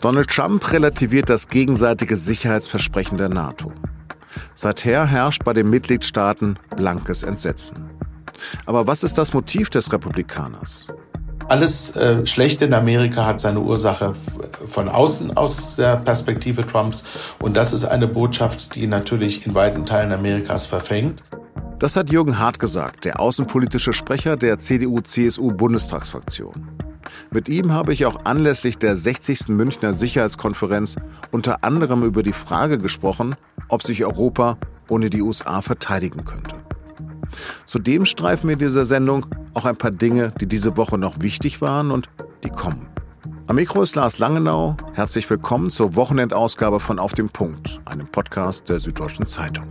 Donald Trump relativiert das gegenseitige Sicherheitsversprechen der NATO. Seither herrscht bei den Mitgliedstaaten blankes Entsetzen. Aber was ist das Motiv des Republikaners? Alles äh, Schlechte in Amerika hat seine Ursache von außen aus der Perspektive Trumps. Und das ist eine Botschaft, die natürlich in weiten Teilen Amerikas verfängt. Das hat Jürgen Hart gesagt, der außenpolitische Sprecher der CDU-CSU-Bundestagsfraktion. Mit ihm habe ich auch anlässlich der 60. Münchner Sicherheitskonferenz unter anderem über die Frage gesprochen, ob sich Europa ohne die USA verteidigen könnte. Zudem streifen wir in dieser Sendung auch ein paar Dinge, die diese Woche noch wichtig waren und die kommen. Am Mikro ist Lars Langenau. Herzlich willkommen zur Wochenendausgabe von Auf dem Punkt, einem Podcast der Süddeutschen Zeitung.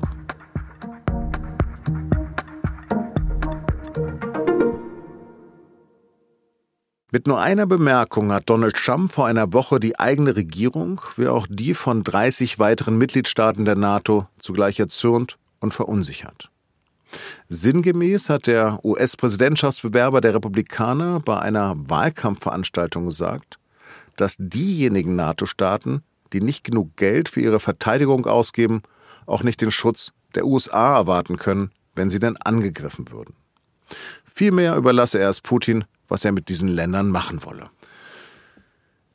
Mit nur einer Bemerkung hat Donald Trump vor einer Woche die eigene Regierung, wie auch die von 30 weiteren Mitgliedstaaten der NATO, zugleich erzürnt und verunsichert. Sinngemäß hat der US-Präsidentschaftsbewerber der Republikaner bei einer Wahlkampfveranstaltung gesagt, dass diejenigen NATO-Staaten, die nicht genug Geld für ihre Verteidigung ausgeben, auch nicht den Schutz der USA erwarten können, wenn sie denn angegriffen würden. Vielmehr überlasse er es Putin, was er mit diesen Ländern machen wolle.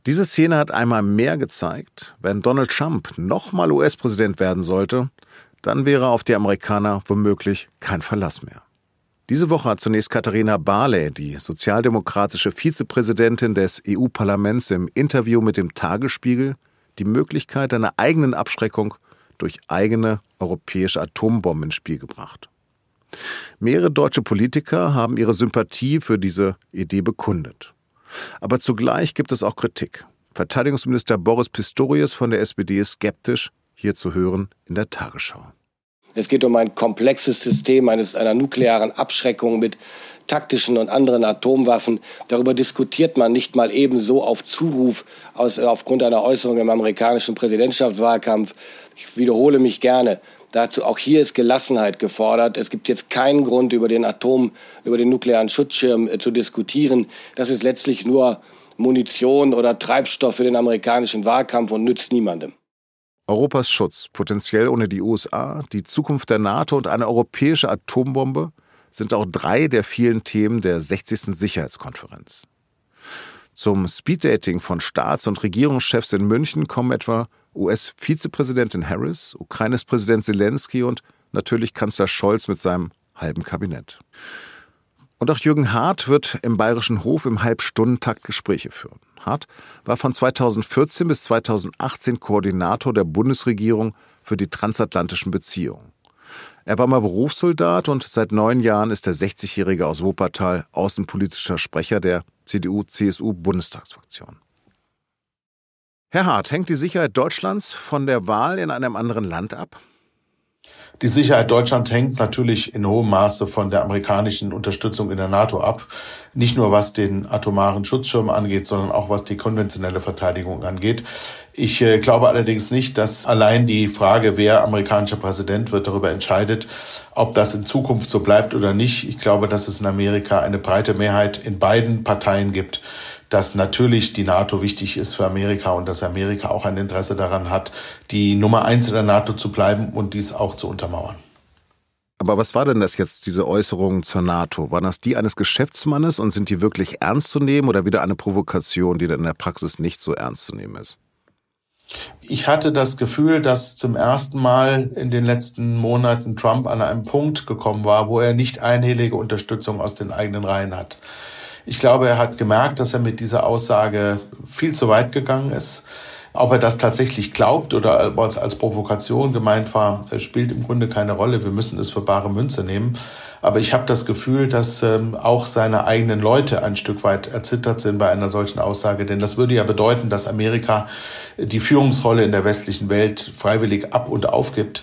Diese Szene hat einmal mehr gezeigt, wenn Donald Trump nochmal US-Präsident werden sollte, dann wäre auf die Amerikaner womöglich kein Verlass mehr. Diese Woche hat zunächst Katharina Barley, die sozialdemokratische Vizepräsidentin des EU-Parlaments, im Interview mit dem Tagesspiegel die Möglichkeit einer eigenen Abschreckung durch eigene europäische Atombomben ins Spiel gebracht. Mehrere deutsche Politiker haben ihre Sympathie für diese Idee bekundet. Aber zugleich gibt es auch Kritik. Verteidigungsminister Boris Pistorius von der SPD ist skeptisch, hier zu hören in der Tagesschau. Es geht um ein komplexes System eines, einer nuklearen Abschreckung mit taktischen und anderen Atomwaffen. Darüber diskutiert man nicht mal ebenso auf Zuruf aus, aufgrund einer Äußerung im amerikanischen Präsidentschaftswahlkampf. Ich wiederhole mich gerne. Dazu auch hier ist Gelassenheit gefordert. Es gibt jetzt keinen Grund, über den Atom, über den nuklearen Schutzschirm äh, zu diskutieren. Das ist letztlich nur Munition oder Treibstoff für den amerikanischen Wahlkampf und nützt niemandem. Europas Schutz, potenziell ohne die USA, die Zukunft der NATO und eine europäische Atombombe sind auch drei der vielen Themen der 60. Sicherheitskonferenz. Zum Speeddating von Staats- und Regierungschefs in München kommen etwa US-Vizepräsidentin Harris, Ukraines Präsident Zelensky und natürlich Kanzler Scholz mit seinem halben Kabinett. Und auch Jürgen Hart wird im Bayerischen Hof im Halbstundentakt Gespräche führen. Hart war von 2014 bis 2018 Koordinator der Bundesregierung für die transatlantischen Beziehungen. Er war mal Berufssoldat und seit neun Jahren ist der 60-Jährige aus Wuppertal außenpolitischer Sprecher der CDU-CSU-Bundestagsfraktion. Herr Hart, hängt die Sicherheit Deutschlands von der Wahl in einem anderen Land ab? Die Sicherheit Deutschlands hängt natürlich in hohem Maße von der amerikanischen Unterstützung in der NATO ab. Nicht nur was den atomaren Schutzschirm angeht, sondern auch was die konventionelle Verteidigung angeht. Ich äh, glaube allerdings nicht, dass allein die Frage, wer amerikanischer Präsident wird, darüber entscheidet, ob das in Zukunft so bleibt oder nicht. Ich glaube, dass es in Amerika eine breite Mehrheit in beiden Parteien gibt, dass natürlich die NATO wichtig ist für Amerika und dass Amerika auch ein Interesse daran hat, die Nummer eins in der NATO zu bleiben und dies auch zu untermauern. Aber was war denn das jetzt, diese Äußerungen zur NATO? Waren das die eines Geschäftsmannes und sind die wirklich ernst zu nehmen oder wieder eine Provokation, die dann in der Praxis nicht so ernst zu nehmen ist? Ich hatte das Gefühl, dass zum ersten Mal in den letzten Monaten Trump an einem Punkt gekommen war, wo er nicht einhellige Unterstützung aus den eigenen Reihen hat. Ich glaube, er hat gemerkt, dass er mit dieser Aussage viel zu weit gegangen ist. Ob er das tatsächlich glaubt oder was als Provokation gemeint war, spielt im Grunde keine Rolle. Wir müssen es für bare Münze nehmen. Aber ich habe das Gefühl, dass ähm, auch seine eigenen Leute ein Stück weit erzittert sind bei einer solchen Aussage. Denn das würde ja bedeuten, dass Amerika die Führungsrolle in der westlichen Welt freiwillig ab und aufgibt.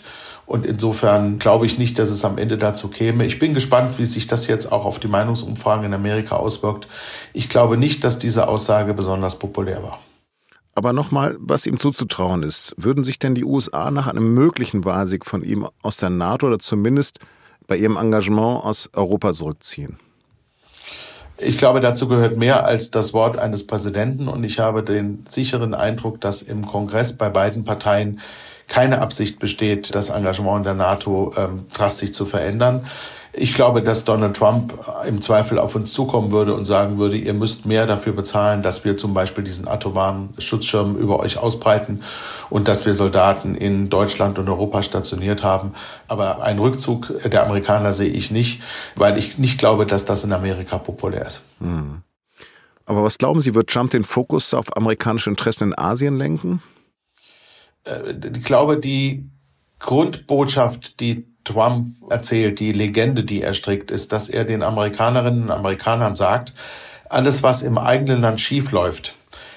Und insofern glaube ich nicht, dass es am Ende dazu käme. Ich bin gespannt, wie sich das jetzt auch auf die Meinungsumfragen in Amerika auswirkt. Ich glaube nicht, dass diese Aussage besonders populär war. Aber nochmal, was ihm zuzutrauen ist, würden sich denn die USA nach einem möglichen Wahlsieg von ihm aus der NATO oder zumindest bei ihrem Engagement aus Europa zurückziehen? Ich glaube, dazu gehört mehr als das Wort eines Präsidenten und ich habe den sicheren Eindruck, dass im Kongress bei beiden Parteien keine Absicht besteht, das Engagement der NATO ähm, drastisch zu verändern. Ich glaube, dass Donald Trump im Zweifel auf uns zukommen würde und sagen würde, ihr müsst mehr dafür bezahlen, dass wir zum Beispiel diesen atomaren Schutzschirm über euch ausbreiten und dass wir Soldaten in Deutschland und Europa stationiert haben. Aber einen Rückzug der Amerikaner sehe ich nicht, weil ich nicht glaube, dass das in Amerika populär ist. Hm. Aber was glauben Sie, wird Trump den Fokus auf amerikanische Interessen in Asien lenken? Äh, ich glaube, die Grundbotschaft, die Trump erzählt, die Legende, die er strickt, ist, dass er den Amerikanerinnen und Amerikanern sagt, alles, was im eigenen Land schief läuft,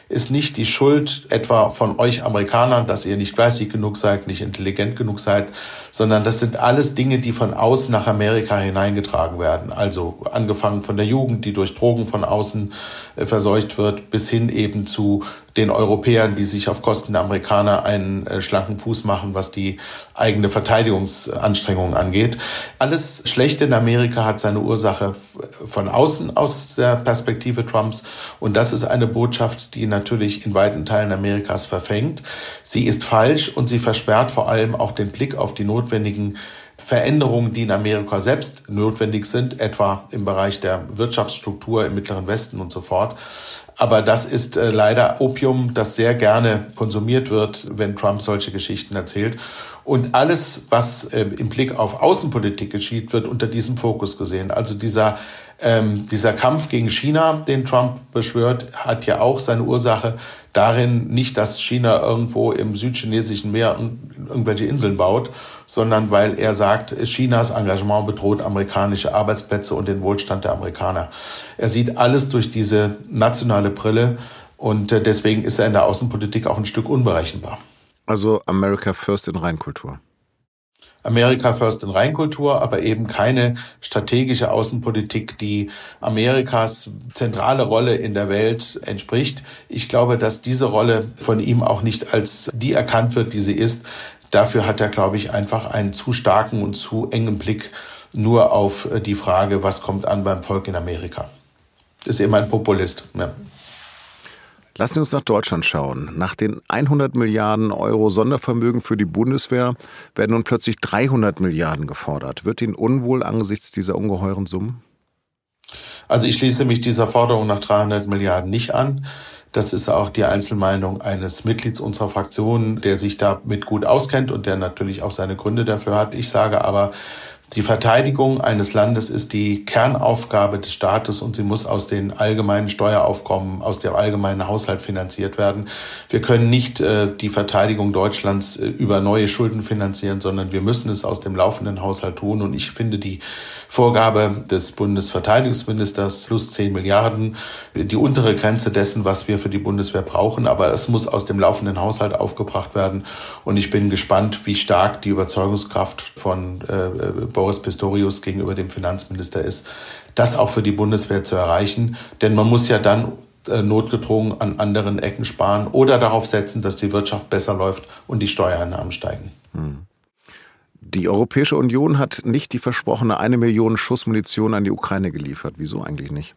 ist nicht die Schuld etwa von euch Amerikanern, dass ihr nicht geistig genug seid, nicht intelligent genug seid, sondern das sind alles Dinge, die von außen nach Amerika hineingetragen werden. Also angefangen von der Jugend, die durch Drogen von außen äh, verseucht wird, bis hin eben zu den Europäern, die sich auf Kosten der Amerikaner einen äh, schlanken Fuß machen, was die eigene Verteidigungsanstrengung angeht. Alles Schlechte in Amerika hat seine Ursache von außen aus der Perspektive Trumps. Und das ist eine Botschaft, die natürlich in weiten Teilen Amerikas verfängt. Sie ist falsch und sie versperrt vor allem auch den Blick auf die Not notwendigen Veränderungen, die in Amerika selbst notwendig sind, etwa im Bereich der Wirtschaftsstruktur im Mittleren Westen und so fort. Aber das ist äh, leider Opium, das sehr gerne konsumiert wird, wenn Trump solche Geschichten erzählt. Und alles, was äh, im Blick auf Außenpolitik geschieht, wird unter diesem Fokus gesehen. Also dieser ähm, dieser Kampf gegen China, den Trump beschwört, hat ja auch seine Ursache darin, nicht, dass China irgendwo im südchinesischen Meer irgendwelche Inseln baut, sondern weil er sagt, Chinas Engagement bedroht amerikanische Arbeitsplätze und den Wohlstand der Amerikaner. Er sieht alles durch diese nationale Brille und äh, deswegen ist er in der Außenpolitik auch ein Stück unberechenbar. Also America First in Reinkultur. Amerika First in Reinkultur, aber eben keine strategische Außenpolitik, die Amerikas zentrale Rolle in der Welt entspricht. Ich glaube, dass diese Rolle von ihm auch nicht als die erkannt wird, die sie ist. Dafür hat er, glaube ich, einfach einen zu starken und zu engen Blick nur auf die Frage, was kommt an beim Volk in Amerika. ist eben ein Populist. Ja. Lassen Sie uns nach Deutschland schauen. Nach den 100 Milliarden Euro Sondervermögen für die Bundeswehr werden nun plötzlich 300 Milliarden gefordert. Wird Ihnen unwohl angesichts dieser ungeheuren Summen? Also ich schließe mich dieser Forderung nach 300 Milliarden nicht an. Das ist auch die Einzelmeinung eines Mitglieds unserer Fraktion, der sich damit gut auskennt und der natürlich auch seine Gründe dafür hat. Ich sage aber, die Verteidigung eines Landes ist die Kernaufgabe des Staates und sie muss aus den allgemeinen Steueraufkommen, aus dem allgemeinen Haushalt finanziert werden. Wir können nicht äh, die Verteidigung Deutschlands äh, über neue Schulden finanzieren, sondern wir müssen es aus dem laufenden Haushalt tun. Und ich finde die Vorgabe des Bundesverteidigungsministers plus 10 Milliarden die untere Grenze dessen, was wir für die Bundeswehr brauchen. Aber es muss aus dem laufenden Haushalt aufgebracht werden. Und ich bin gespannt, wie stark die Überzeugungskraft von äh, Boris Pistorius gegenüber dem Finanzminister ist, das auch für die Bundeswehr zu erreichen. Denn man muss ja dann äh, notgedrungen an anderen Ecken sparen oder darauf setzen, dass die Wirtschaft besser läuft und die Steuereinnahmen steigen. Hm. Die Europäische Union hat nicht die versprochene eine Million Schuss Munition an die Ukraine geliefert. Wieso eigentlich nicht?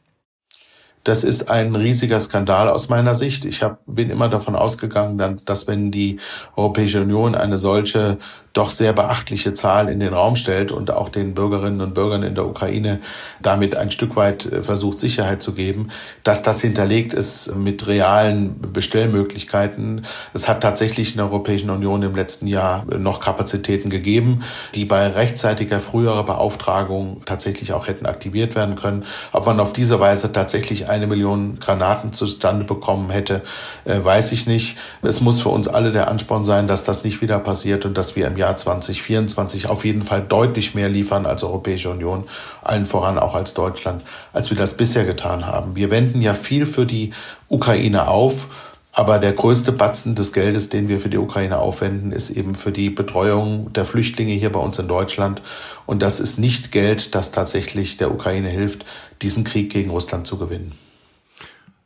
Das ist ein riesiger Skandal aus meiner Sicht. Ich hab, bin immer davon ausgegangen, dass wenn die Europäische Union eine solche doch sehr beachtliche Zahl in den Raum stellt und auch den Bürgerinnen und Bürgern in der Ukraine damit ein Stück weit äh, versucht, Sicherheit zu geben, dass das hinterlegt ist mit realen Bestellmöglichkeiten. Es hat tatsächlich in der Europäischen Union im letzten Jahr noch Kapazitäten gegeben, die bei rechtzeitiger früherer Beauftragung tatsächlich auch hätten aktiviert werden können. Ob man auf diese Weise tatsächlich eine Million Granaten zustande bekommen hätte, äh, weiß ich nicht. Es muss für uns alle der Ansporn sein, dass das nicht wieder passiert und dass wir im Jahr Jahr 2024 auf jeden Fall deutlich mehr liefern als Europäische Union, allen voran auch als Deutschland, als wir das bisher getan haben. Wir wenden ja viel für die Ukraine auf. Aber der größte Batzen des Geldes, den wir für die Ukraine aufwenden, ist eben für die Betreuung der Flüchtlinge hier bei uns in Deutschland. Und das ist nicht Geld, das tatsächlich der Ukraine hilft, diesen Krieg gegen Russland zu gewinnen.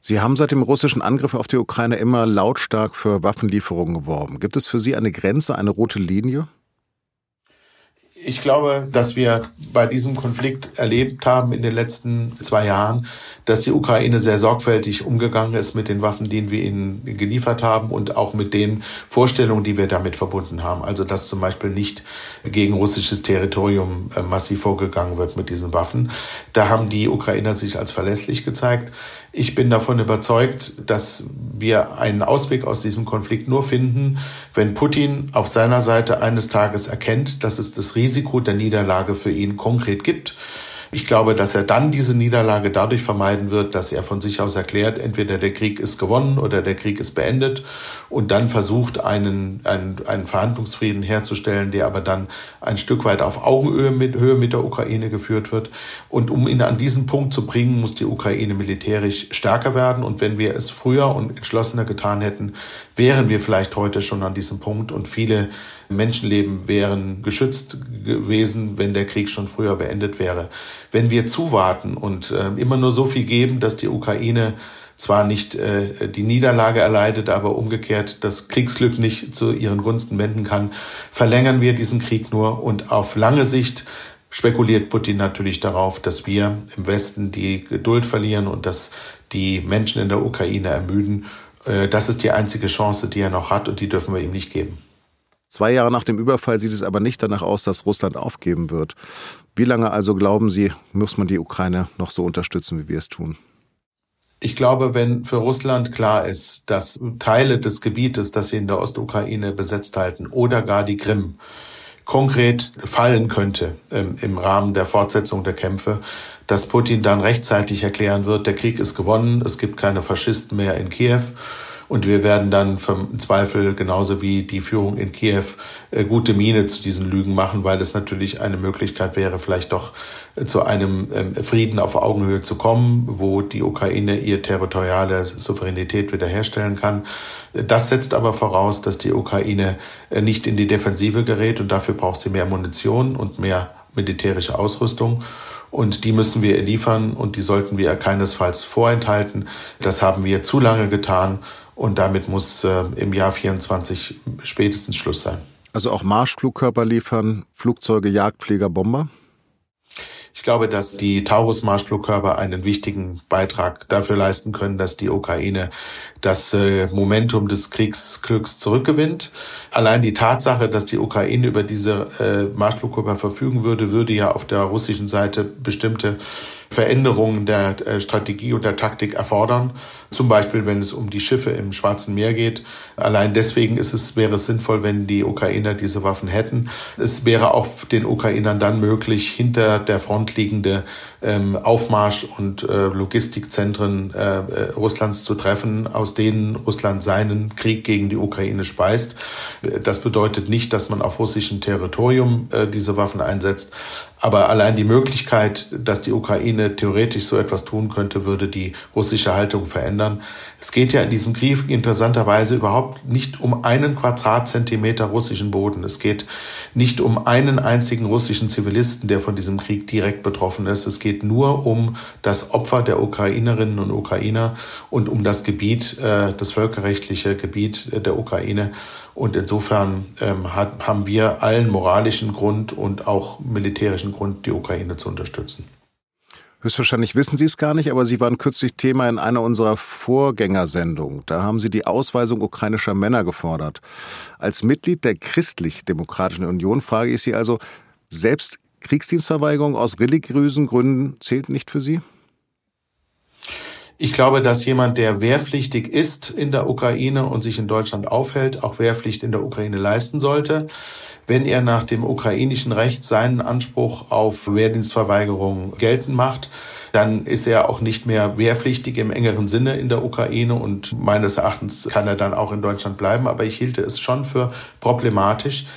Sie haben seit dem russischen Angriff auf die Ukraine immer lautstark für Waffenlieferungen geworben. Gibt es für Sie eine Grenze, eine rote Linie? Ich glaube, dass wir bei diesem Konflikt erlebt haben in den letzten zwei Jahren, dass die Ukraine sehr sorgfältig umgegangen ist mit den Waffen, die wir ihnen geliefert haben und auch mit den Vorstellungen, die wir damit verbunden haben. Also dass zum Beispiel nicht gegen russisches Territorium äh, massiv vorgegangen wird mit diesen Waffen. Da haben die Ukrainer sich als verlässlich gezeigt. Ich bin davon überzeugt, dass wir einen Ausweg aus diesem Konflikt nur finden, wenn Putin auf seiner Seite eines Tages erkennt, dass es das Risiko der Niederlage für ihn konkret gibt ich glaube, dass er dann diese Niederlage dadurch vermeiden wird, dass er von sich aus erklärt, entweder der Krieg ist gewonnen oder der Krieg ist beendet und dann versucht, einen, einen, einen Verhandlungsfrieden herzustellen, der aber dann ein Stück weit auf Augenhöhe mit, Höhe mit der Ukraine geführt wird. Und um ihn an diesen Punkt zu bringen, muss die Ukraine militärisch stärker werden. Und wenn wir es früher und entschlossener getan hätten, wären wir vielleicht heute schon an diesem Punkt und viele Menschenleben wären geschützt gewesen, wenn der Krieg schon früher beendet wäre. Wenn wir zuwarten und äh, immer nur so viel geben, dass die Ukraine zwar nicht äh, die Niederlage erleidet, aber umgekehrt das Kriegsglück nicht zu ihren Gunsten wenden kann, verlängern wir diesen Krieg nur und auf lange Sicht spekuliert Putin natürlich darauf, dass wir im Westen die Geduld verlieren und dass die Menschen in der Ukraine ermüden. Äh, das ist die einzige Chance, die er noch hat und die dürfen wir ihm nicht geben. Zwei Jahre nach dem Überfall sieht es aber nicht danach aus, dass Russland aufgeben wird. Wie lange also glauben Sie, muss man die Ukraine noch so unterstützen, wie wir es tun? Ich glaube, wenn für Russland klar ist, dass Teile des Gebietes, das sie in der Ostukraine besetzt halten, oder gar die Krim, konkret fallen könnte ähm, im Rahmen der Fortsetzung der Kämpfe, dass Putin dann rechtzeitig erklären wird, der Krieg ist gewonnen, es gibt keine Faschisten mehr in Kiew und wir werden dann im Zweifel genauso wie die Führung in Kiew äh, gute Miene zu diesen Lügen machen, weil es natürlich eine Möglichkeit wäre, vielleicht doch äh, zu einem ähm, Frieden auf Augenhöhe zu kommen, wo die Ukraine ihr territoriale Souveränität wiederherstellen kann. Das setzt aber voraus, dass die Ukraine äh, nicht in die Defensive gerät und dafür braucht sie mehr Munition und mehr militärische Ausrüstung. Und die müssen wir liefern und die sollten wir keinesfalls vorenthalten. Das haben wir zu lange getan und damit muss äh, im Jahr 24 spätestens Schluss sein. Also auch Marschflugkörper liefern, Flugzeuge, Jagdflieger, Bomber? Ich glaube, dass die Taurus-Marschflugkörper einen wichtigen Beitrag dafür leisten können, dass die Ukraine das äh, Momentum des Kriegsglücks zurückgewinnt. Allein die Tatsache, dass die Ukraine über diese äh, Marschflugkörper verfügen würde, würde ja auf der russischen Seite bestimmte Veränderungen der äh, Strategie und der Taktik erfordern. Zum Beispiel, wenn es um die Schiffe im Schwarzen Meer geht. Allein deswegen ist es, wäre es sinnvoll, wenn die Ukrainer diese Waffen hätten. Es wäre auch den Ukrainern dann möglich, hinter der Front liegende ähm, Aufmarsch- und äh, Logistikzentren äh, äh Russlands zu treffen, aus denen Russland seinen Krieg gegen die Ukraine speist. Das bedeutet nicht, dass man auf russischem Territorium äh, diese Waffen einsetzt, aber allein die Möglichkeit, dass die Ukraine theoretisch so etwas tun könnte, würde die russische Haltung verändern. Es geht ja in diesem Krieg interessanterweise überhaupt nicht um einen Quadratzentimeter russischen Boden. Es geht nicht um einen einzigen russischen Zivilisten, der von diesem Krieg direkt betroffen ist. Es geht nur um das Opfer der Ukrainerinnen und Ukrainer und um das Gebiet, äh, das völkerrechtliche Gebiet der Ukraine. Und insofern ähm, hat, haben wir allen moralischen Grund und auch militärischen Grund, die Ukraine zu unterstützen. Höchstwahrscheinlich wissen Sie es gar nicht, aber Sie waren kürzlich Thema in einer unserer Vorgängersendungen. Da haben Sie die Ausweisung ukrainischer Männer gefordert. Als Mitglied der Christlich-Demokratischen Union frage ich Sie also, selbst Kriegsdienstverweigerung aus religiösen Gründen zählt nicht für Sie? Ich glaube, dass jemand, der wehrpflichtig ist in der Ukraine und sich in Deutschland aufhält, auch Wehrpflicht in der Ukraine leisten sollte. Wenn er nach dem ukrainischen Recht seinen Anspruch auf Wehrdienstverweigerung geltend macht, dann ist er auch nicht mehr wehrpflichtig im engeren Sinne in der Ukraine und meines Erachtens kann er dann auch in Deutschland bleiben. Aber ich hielte es schon für problematisch,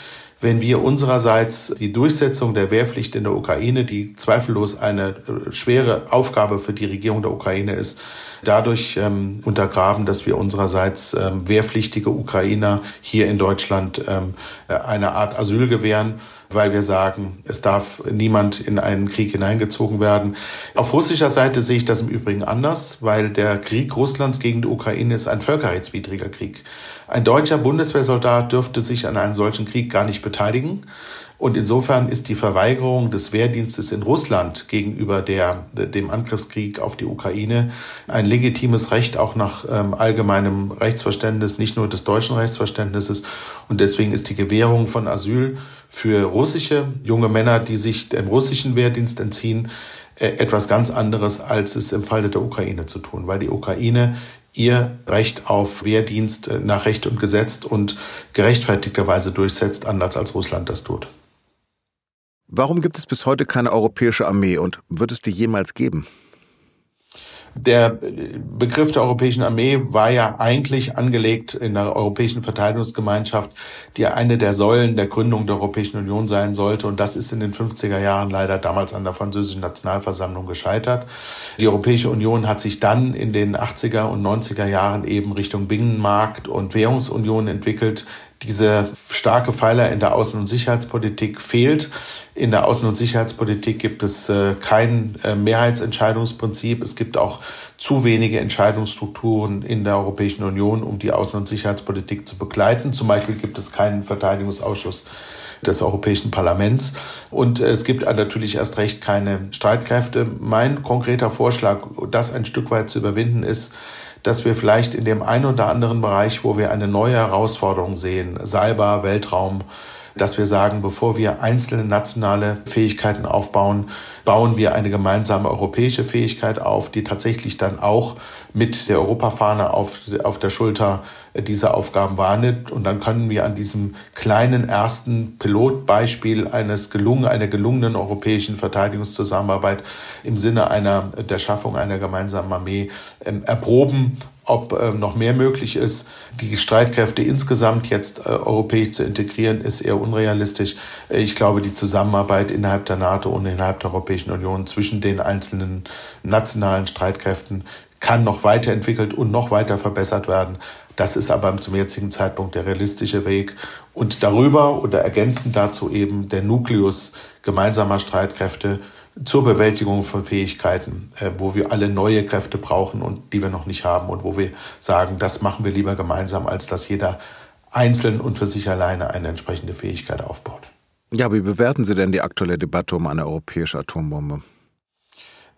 wenn wir unsererseits die Durchsetzung der Wehrpflicht in der Ukraine, die zweifellos eine äh, schwere Aufgabe für die Regierung der Ukraine ist, dadurch ähm, untergraben, dass wir unsererseits ähm, wehrpflichtige Ukrainer hier in Deutschland ähm, äh, eine Art Asyl gewähren weil wir sagen, es darf niemand in einen Krieg hineingezogen werden. Auf russischer Seite sehe ich das im Übrigen anders, weil der Krieg Russlands gegen die Ukraine ist ein völkerrechtswidriger Krieg. Ein deutscher Bundeswehrsoldat dürfte sich an einem solchen Krieg gar nicht beteiligen. Und insofern ist die Verweigerung des Wehrdienstes in Russland gegenüber der, dem Angriffskrieg auf die Ukraine ein legitimes Recht auch nach ähm, allgemeinem Rechtsverständnis, nicht nur des deutschen Rechtsverständnisses. Und deswegen ist die Gewährung von Asyl für russische junge Männer, die sich dem russischen Wehrdienst entziehen, äh, etwas ganz anderes, als es im Falle der Ukraine zu tun, weil die Ukraine ihr Recht auf Wehrdienst äh, nach Recht und Gesetz und gerechtfertigterweise durchsetzt, anders als Russland das tut. Warum gibt es bis heute keine europäische Armee und wird es die jemals geben? Der Begriff der Europäischen Armee war ja eigentlich angelegt in der Europäischen Verteidigungsgemeinschaft, die eine der Säulen der Gründung der Europäischen Union sein sollte. Und das ist in den 50er Jahren leider damals an der französischen Nationalversammlung gescheitert. Die Europäische Union hat sich dann in den 80er und 90er Jahren eben Richtung Binnenmarkt und Währungsunion entwickelt, diese starke Pfeiler in der Außen- und Sicherheitspolitik fehlt. In der Außen- und Sicherheitspolitik gibt es äh, kein äh, Mehrheitsentscheidungsprinzip. Es gibt auch zu wenige Entscheidungsstrukturen in der Europäischen Union, um die Außen- und Sicherheitspolitik zu begleiten. Zum Beispiel gibt es keinen Verteidigungsausschuss des Europäischen Parlaments. Und es gibt natürlich erst recht keine Streitkräfte. Mein konkreter Vorschlag, das ein Stück weit zu überwinden, ist, dass wir vielleicht in dem einen oder anderen Bereich, wo wir eine neue Herausforderung sehen, Cyber, Weltraum, dass wir sagen, bevor wir einzelne nationale Fähigkeiten aufbauen, bauen wir eine gemeinsame europäische Fähigkeit auf, die tatsächlich dann auch mit der Europafahne auf, auf der Schulter diese Aufgaben wahrnimmt. Und dann können wir an diesem kleinen ersten Pilotbeispiel eines gelungen, einer gelungenen europäischen Verteidigungszusammenarbeit im Sinne einer, der Schaffung einer gemeinsamen Armee ähm, erproben, ob äh, noch mehr möglich ist. Die Streitkräfte insgesamt jetzt äh, europäisch zu integrieren, ist eher unrealistisch. Äh, ich glaube, die Zusammenarbeit innerhalb der NATO und innerhalb der Europäischen Union zwischen den einzelnen nationalen Streitkräften kann noch weiterentwickelt und noch weiter verbessert werden. Das ist aber zum jetzigen Zeitpunkt der realistische Weg. Und darüber oder ergänzend dazu eben der Nukleus gemeinsamer Streitkräfte zur Bewältigung von Fähigkeiten, äh, wo wir alle neue Kräfte brauchen und die wir noch nicht haben und wo wir sagen, das machen wir lieber gemeinsam, als dass jeder einzeln und für sich alleine eine entsprechende Fähigkeit aufbaut. Ja, wie bewerten Sie denn die aktuelle Debatte um eine europäische Atombombe?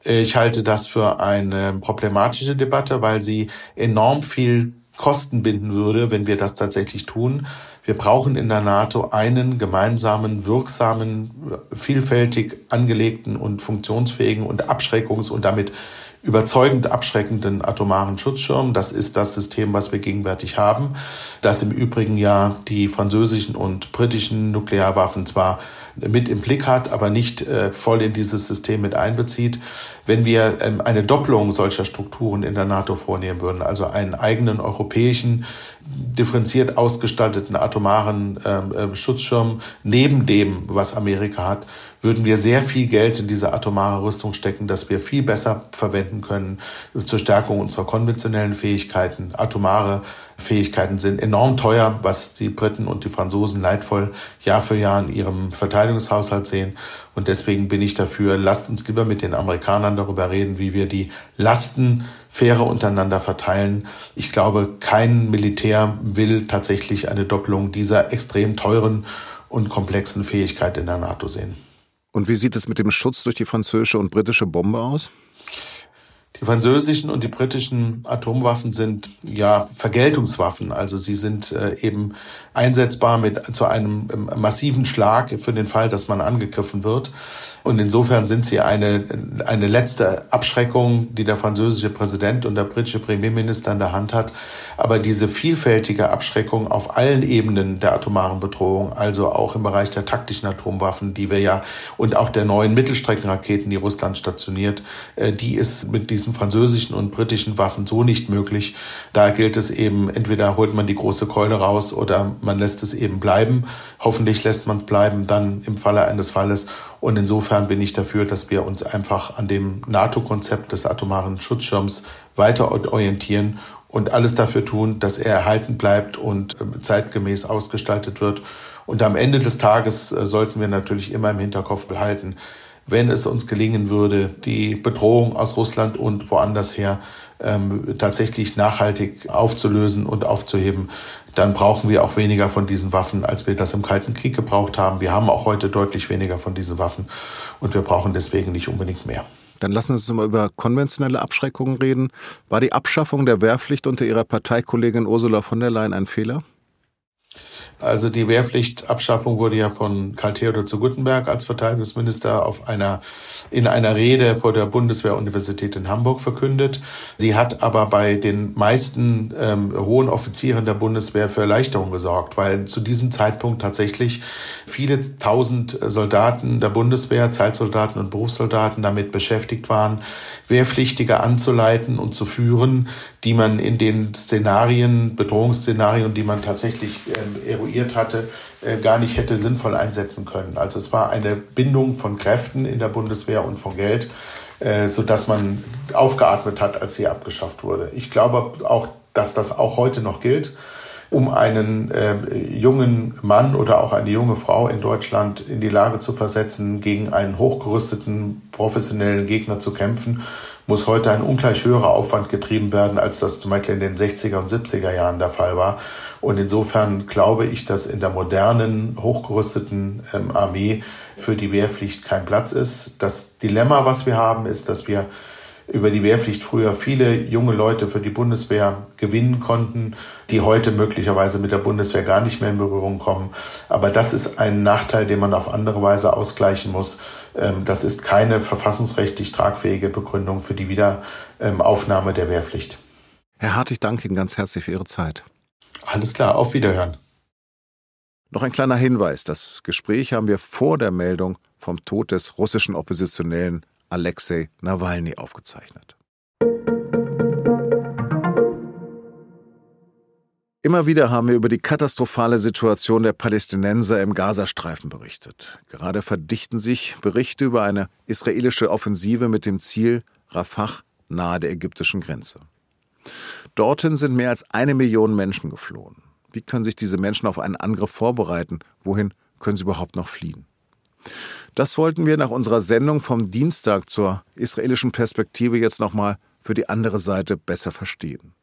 Ich halte das für eine problematische Debatte, weil sie enorm viel Kosten binden würde, wenn wir das tatsächlich tun. Wir brauchen in der NATO einen gemeinsamen, wirksamen, vielfältig angelegten und funktionsfähigen und abschreckungs- und damit überzeugend abschreckenden atomaren Schutzschirm. Das ist das System, was wir gegenwärtig haben, das im Übrigen ja die französischen und britischen Nuklearwaffen zwar mit im Blick hat, aber nicht äh, voll in dieses System mit einbezieht. Wenn wir ähm, eine Doppelung solcher Strukturen in der NATO vornehmen würden, also einen eigenen europäischen, differenziert ausgestalteten atomaren ähm, äh, Schutzschirm neben dem, was Amerika hat, würden wir sehr viel Geld in diese atomare Rüstung stecken, das wir viel besser verwenden können zur Stärkung unserer konventionellen Fähigkeiten. Atomare Fähigkeiten sind enorm teuer, was die Briten und die Franzosen leidvoll Jahr für Jahr in ihrem Verteidigungshaushalt sehen. Und deswegen bin ich dafür, lasst uns lieber mit den Amerikanern darüber reden, wie wir die Lasten fairer untereinander verteilen. Ich glaube, kein Militär will tatsächlich eine Doppelung dieser extrem teuren und komplexen Fähigkeit in der NATO sehen. Und wie sieht es mit dem Schutz durch die französische und britische Bombe aus? Die französischen und die britischen Atomwaffen sind ja Vergeltungswaffen. Also sie sind äh, eben einsetzbar mit zu einem ähm, massiven Schlag für den Fall, dass man angegriffen wird. Und insofern sind sie eine, eine letzte Abschreckung, die der französische Präsident und der britische Premierminister in der Hand hat. Aber diese vielfältige Abschreckung auf allen Ebenen der atomaren Bedrohung, also auch im Bereich der taktischen Atomwaffen, die wir ja und auch der neuen Mittelstreckenraketen, die Russland stationiert, äh, die ist mit diesen französischen und britischen Waffen so nicht möglich. Da gilt es eben, entweder holt man die große Keule raus oder man lässt es eben bleiben. Hoffentlich lässt man es bleiben dann im Falle eines Falles. Und insofern bin ich dafür, dass wir uns einfach an dem NATO-Konzept des atomaren Schutzschirms weiter orientieren und alles dafür tun, dass er erhalten bleibt und ähm, zeitgemäß ausgestaltet wird. Und am Ende des Tages äh, sollten wir natürlich immer im Hinterkopf behalten, wenn es uns gelingen würde, die Bedrohung aus Russland und woanders her ähm, tatsächlich nachhaltig aufzulösen und aufzuheben, dann brauchen wir auch weniger von diesen Waffen, als wir das im Kalten Krieg gebraucht haben. Wir haben auch heute deutlich weniger von diesen Waffen und wir brauchen deswegen nicht unbedingt mehr. Dann lassen wir uns mal über konventionelle Abschreckungen reden. War die Abschaffung der Wehrpflicht unter Ihrer Parteikollegin Ursula von der Leyen ein Fehler? Also die Wehrpflichtabschaffung wurde ja von Karl Theodor zu Guttenberg als Verteidigungsminister auf einer, in einer Rede vor der Bundeswehruniversität in Hamburg verkündet. Sie hat aber bei den meisten ähm, hohen Offizieren der Bundeswehr für Erleichterung gesorgt, weil zu diesem Zeitpunkt tatsächlich viele tausend Soldaten der Bundeswehr, Zeitsoldaten und Berufssoldaten damit beschäftigt waren, Wehrpflichtige anzuleiten und zu führen, die man in den Szenarien, Bedrohungsszenarien, die man tatsächlich ähm, evaluiert hatte, äh, gar nicht hätte sinnvoll einsetzen können. Also es war eine Bindung von Kräften in der Bundeswehr und von Geld, äh, sodass man aufgeatmet hat, als sie abgeschafft wurde. Ich glaube auch, dass das auch heute noch gilt um einen äh, jungen Mann oder auch eine junge Frau in Deutschland in die Lage zu versetzen, gegen einen hochgerüsteten professionellen Gegner zu kämpfen, muss heute ein ungleich höherer Aufwand getrieben werden, als das zum Beispiel in den 60er und 70er Jahren der Fall war. Und insofern glaube ich, dass in der modernen, hochgerüsteten ähm, Armee für die Wehrpflicht kein Platz ist. Das Dilemma, was wir haben, ist, dass wir über die Wehrpflicht früher viele junge Leute für die Bundeswehr gewinnen konnten, die heute möglicherweise mit der Bundeswehr gar nicht mehr in Berührung kommen. Aber das ist ein Nachteil, den man auf andere Weise ausgleichen muss. Ähm, das ist keine verfassungsrechtlich tragfähige Begründung für die Wiederaufnahme der Wehrpflicht. Herr Hart, ich danke Ihnen ganz herzlich für Ihre Zeit. Alles klar, auf Wiederhören. Noch ein kleiner Hinweis. Das Gespräch haben wir vor der Meldung vom Tod des russischen Oppositionellen Alexei Nawalny aufgezeichnet. Immer wieder haben wir über die katastrophale Situation der Palästinenser im Gazastreifen berichtet. Gerade verdichten sich Berichte über eine israelische Offensive mit dem Ziel Rafah nahe der ägyptischen Grenze. Dorthin sind mehr als eine Million Menschen geflohen. Wie können sich diese Menschen auf einen Angriff vorbereiten? Wohin können sie überhaupt noch fliehen? Das wollten wir nach unserer Sendung vom Dienstag zur israelischen Perspektive jetzt nochmal für die andere Seite besser verstehen.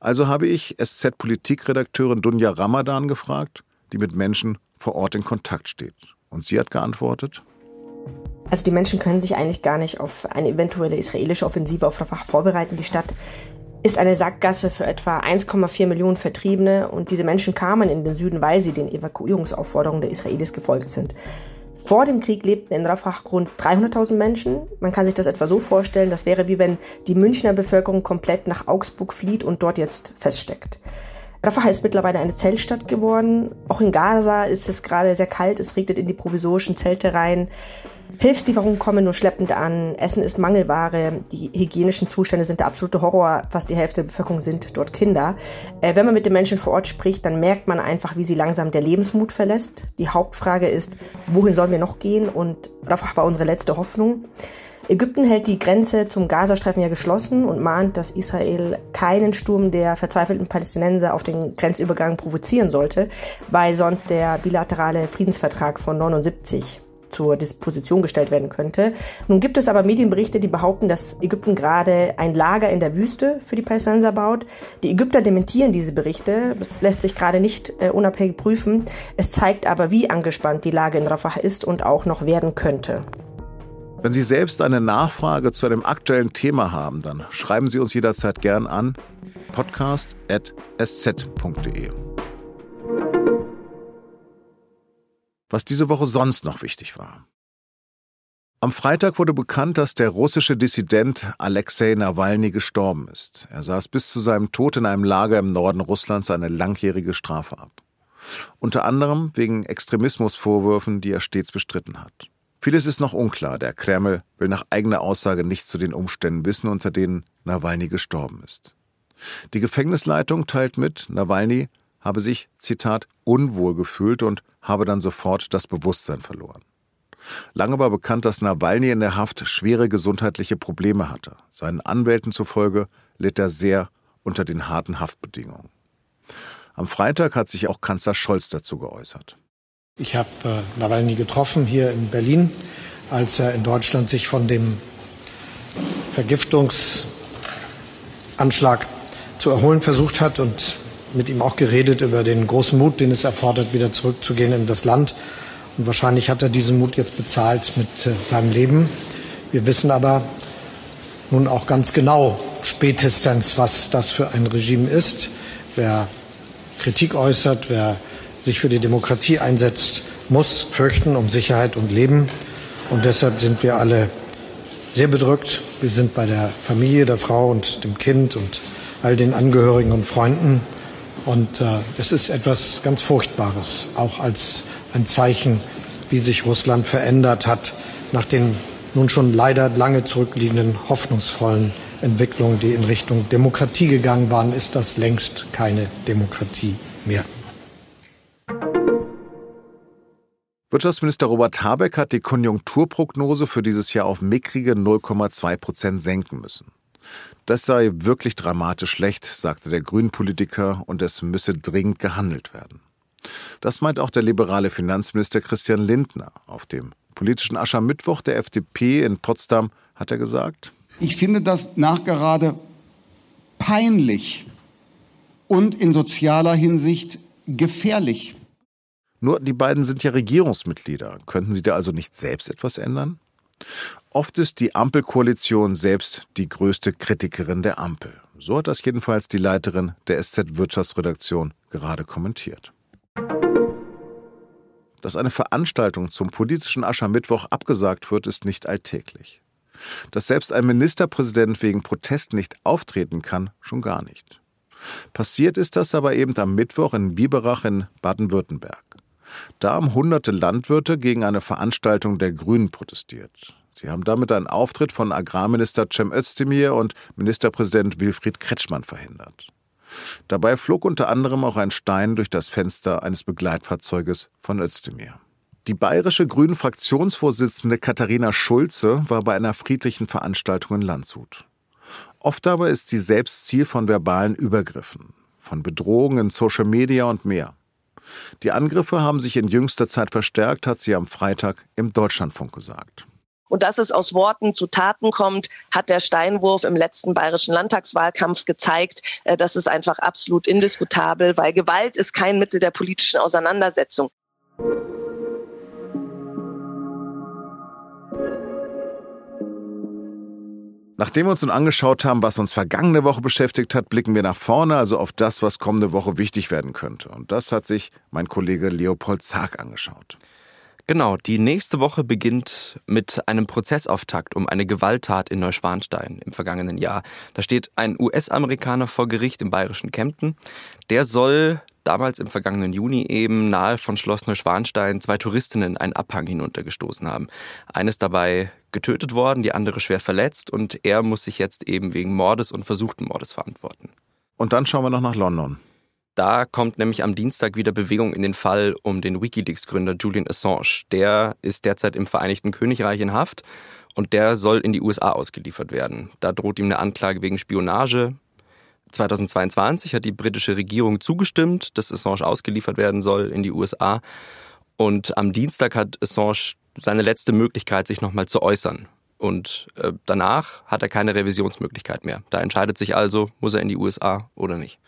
Also habe ich SZ-Politikredakteurin Dunja Ramadan gefragt, die mit Menschen vor Ort in Kontakt steht. Und sie hat geantwortet, also die Menschen können sich eigentlich gar nicht auf eine eventuelle israelische Offensive auf Rafah vorbereiten. Die Stadt ist eine Sackgasse für etwa 1,4 Millionen Vertriebene und diese Menschen kamen in den Süden, weil sie den Evakuierungsaufforderungen der Israelis gefolgt sind. Vor dem Krieg lebten in Rafah rund 300.000 Menschen. Man kann sich das etwa so vorstellen, das wäre wie wenn die Münchner Bevölkerung komplett nach Augsburg flieht und dort jetzt feststeckt. Rafah ist mittlerweile eine Zeltstadt geworden. Auch in Gaza ist es gerade sehr kalt, es regnet in die provisorischen Zelte rein. Hilfslieferungen kommen nur schleppend an, Essen ist Mangelware, die hygienischen Zustände sind der absolute Horror, fast die Hälfte der Bevölkerung sind dort Kinder. Äh, wenn man mit den Menschen vor Ort spricht, dann merkt man einfach, wie sie langsam der Lebensmut verlässt. Die Hauptfrage ist, wohin sollen wir noch gehen? Und Rafah war unsere letzte Hoffnung. Ägypten hält die Grenze zum Gazastreifen ja geschlossen und mahnt, dass Israel keinen Sturm der verzweifelten Palästinenser auf den Grenzübergang provozieren sollte, weil sonst der bilaterale Friedensvertrag von 79 zur Disposition gestellt werden könnte. Nun gibt es aber Medienberichte, die behaupten, dass Ägypten gerade ein Lager in der Wüste für die Palästinenser baut. Die Ägypter dementieren diese Berichte. Das lässt sich gerade nicht äh, unabhängig prüfen. Es zeigt aber, wie angespannt die Lage in Rafah ist und auch noch werden könnte. Wenn Sie selbst eine Nachfrage zu einem aktuellen Thema haben, dann schreiben Sie uns jederzeit gern an podcast.sz.de. was diese Woche sonst noch wichtig war. Am Freitag wurde bekannt, dass der russische Dissident Alexei Nawalny gestorben ist. Er saß bis zu seinem Tod in einem Lager im Norden Russlands eine langjährige Strafe ab. Unter anderem wegen Extremismusvorwürfen, die er stets bestritten hat. Vieles ist noch unklar. Der Kreml will nach eigener Aussage nicht zu den Umständen wissen, unter denen Nawalny gestorben ist. Die Gefängnisleitung teilt mit, Nawalny habe sich, Zitat, unwohl gefühlt und habe dann sofort das Bewusstsein verloren. Lange war bekannt, dass Nawalny in der Haft schwere gesundheitliche Probleme hatte. Seinen Anwälten zufolge litt er sehr unter den harten Haftbedingungen. Am Freitag hat sich auch Kanzler Scholz dazu geäußert. Ich habe äh, Nawalny getroffen hier in Berlin als er in Deutschland sich von dem Vergiftungsanschlag zu erholen versucht hat und mit ihm auch geredet über den großen Mut, den es erfordert, wieder zurückzugehen in das Land. Und wahrscheinlich hat er diesen Mut jetzt bezahlt mit äh, seinem Leben. Wir wissen aber nun auch ganz genau spätestens, was das für ein Regime ist. Wer Kritik äußert, wer sich für die Demokratie einsetzt, muss fürchten um Sicherheit und Leben. Und deshalb sind wir alle sehr bedrückt. Wir sind bei der Familie, der Frau und dem Kind und all den Angehörigen und Freunden. Und äh, es ist etwas ganz Furchtbares, auch als ein Zeichen, wie sich Russland verändert hat nach den nun schon leider lange zurückliegenden hoffnungsvollen Entwicklungen, die in Richtung Demokratie gegangen waren, ist das längst keine Demokratie mehr. Wirtschaftsminister Robert Habeck hat die Konjunkturprognose für dieses Jahr auf mickrige 0,2 Prozent senken müssen. Das sei wirklich dramatisch schlecht, sagte der Grünen-Politiker, und es müsse dringend gehandelt werden. Das meint auch der liberale Finanzminister Christian Lindner. Auf dem politischen Aschermittwoch der FDP in Potsdam hat er gesagt, ich finde das nachgerade peinlich und in sozialer Hinsicht gefährlich. Nur die beiden sind ja Regierungsmitglieder. Könnten sie da also nicht selbst etwas ändern? Oft ist die Ampelkoalition selbst die größte Kritikerin der Ampel. So hat das jedenfalls die Leiterin der SZ Wirtschaftsredaktion gerade kommentiert. Dass eine Veranstaltung zum politischen Aschermittwoch abgesagt wird, ist nicht alltäglich. Dass selbst ein Ministerpräsident wegen Protest nicht auftreten kann, schon gar nicht. Passiert ist das aber eben am Mittwoch in Biberach in Baden-Württemberg. Da haben hunderte Landwirte gegen eine Veranstaltung der Grünen protestiert. Sie haben damit einen Auftritt von Agrarminister Cem Özdemir und Ministerpräsident Wilfried Kretschmann verhindert. Dabei flog unter anderem auch ein Stein durch das Fenster eines Begleitfahrzeuges von Özdemir. Die bayerische Grünen Fraktionsvorsitzende Katharina Schulze war bei einer friedlichen Veranstaltung in Landshut. Oft aber ist sie selbst Ziel von verbalen Übergriffen, von Bedrohungen in Social Media und mehr. Die Angriffe haben sich in jüngster Zeit verstärkt, hat sie am Freitag im Deutschlandfunk gesagt. Und dass es aus Worten zu Taten kommt, hat der Steinwurf im letzten bayerischen Landtagswahlkampf gezeigt. Äh, das ist einfach absolut indiskutabel, weil Gewalt ist kein Mittel der politischen Auseinandersetzung. Nachdem wir uns nun angeschaut haben, was uns vergangene Woche beschäftigt hat, blicken wir nach vorne, also auf das, was kommende Woche wichtig werden könnte. Und das hat sich mein Kollege Leopold Zag angeschaut. Genau, die nächste Woche beginnt mit einem Prozessauftakt um eine Gewalttat in Neuschwanstein im vergangenen Jahr. Da steht ein US-Amerikaner vor Gericht im bayerischen Kempten. Der soll damals im vergangenen Juni eben nahe von Schloss Neuschwanstein zwei Touristinnen einen Abhang hinuntergestoßen haben. Eines dabei getötet worden, die andere schwer verletzt und er muss sich jetzt eben wegen Mordes und versuchten Mordes verantworten. Und dann schauen wir noch nach London. Da kommt nämlich am Dienstag wieder Bewegung in den Fall um den Wikileaks-Gründer Julian Assange. Der ist derzeit im Vereinigten Königreich in Haft und der soll in die USA ausgeliefert werden. Da droht ihm eine Anklage wegen Spionage, 2022 hat die britische Regierung zugestimmt, dass Assange ausgeliefert werden soll in die USA. Und am Dienstag hat Assange seine letzte Möglichkeit, sich nochmal zu äußern. Und äh, danach hat er keine Revisionsmöglichkeit mehr. Da entscheidet sich also, muss er in die USA oder nicht.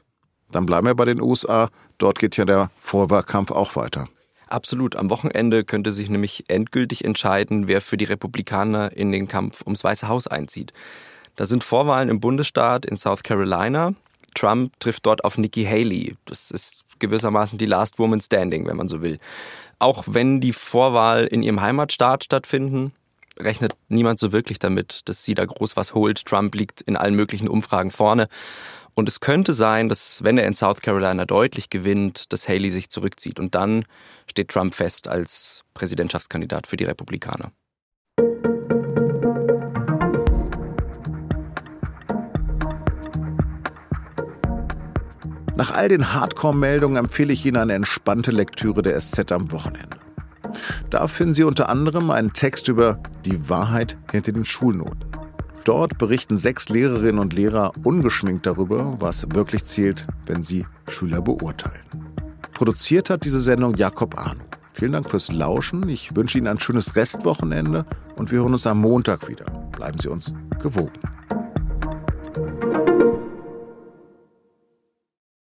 Dann bleiben wir bei den USA. Dort geht ja der Vorwahlkampf auch weiter. Absolut. Am Wochenende könnte sich nämlich endgültig entscheiden, wer für die Republikaner in den Kampf ums Weiße Haus einzieht. Da sind Vorwahlen im Bundesstaat in South Carolina. Trump trifft dort auf Nikki Haley. Das ist gewissermaßen die Last Woman Standing, wenn man so will. Auch wenn die Vorwahl in ihrem Heimatstaat stattfinden, rechnet niemand so wirklich damit, dass sie da groß was holt. Trump liegt in allen möglichen Umfragen vorne. Und es könnte sein, dass, wenn er in South Carolina deutlich gewinnt, dass Haley sich zurückzieht. Und dann steht Trump fest als Präsidentschaftskandidat für die Republikaner. Nach all den Hardcore-Meldungen empfehle ich Ihnen eine entspannte Lektüre der SZ am Wochenende. Da finden Sie unter anderem einen Text über die Wahrheit hinter den Schulnoten. Dort berichten sechs Lehrerinnen und Lehrer ungeschminkt darüber, was wirklich zählt, wenn sie Schüler beurteilen. Produziert hat diese Sendung Jakob Arno. Vielen Dank fürs Lauschen. Ich wünsche Ihnen ein schönes Restwochenende und wir hören uns am Montag wieder. Bleiben Sie uns gewogen.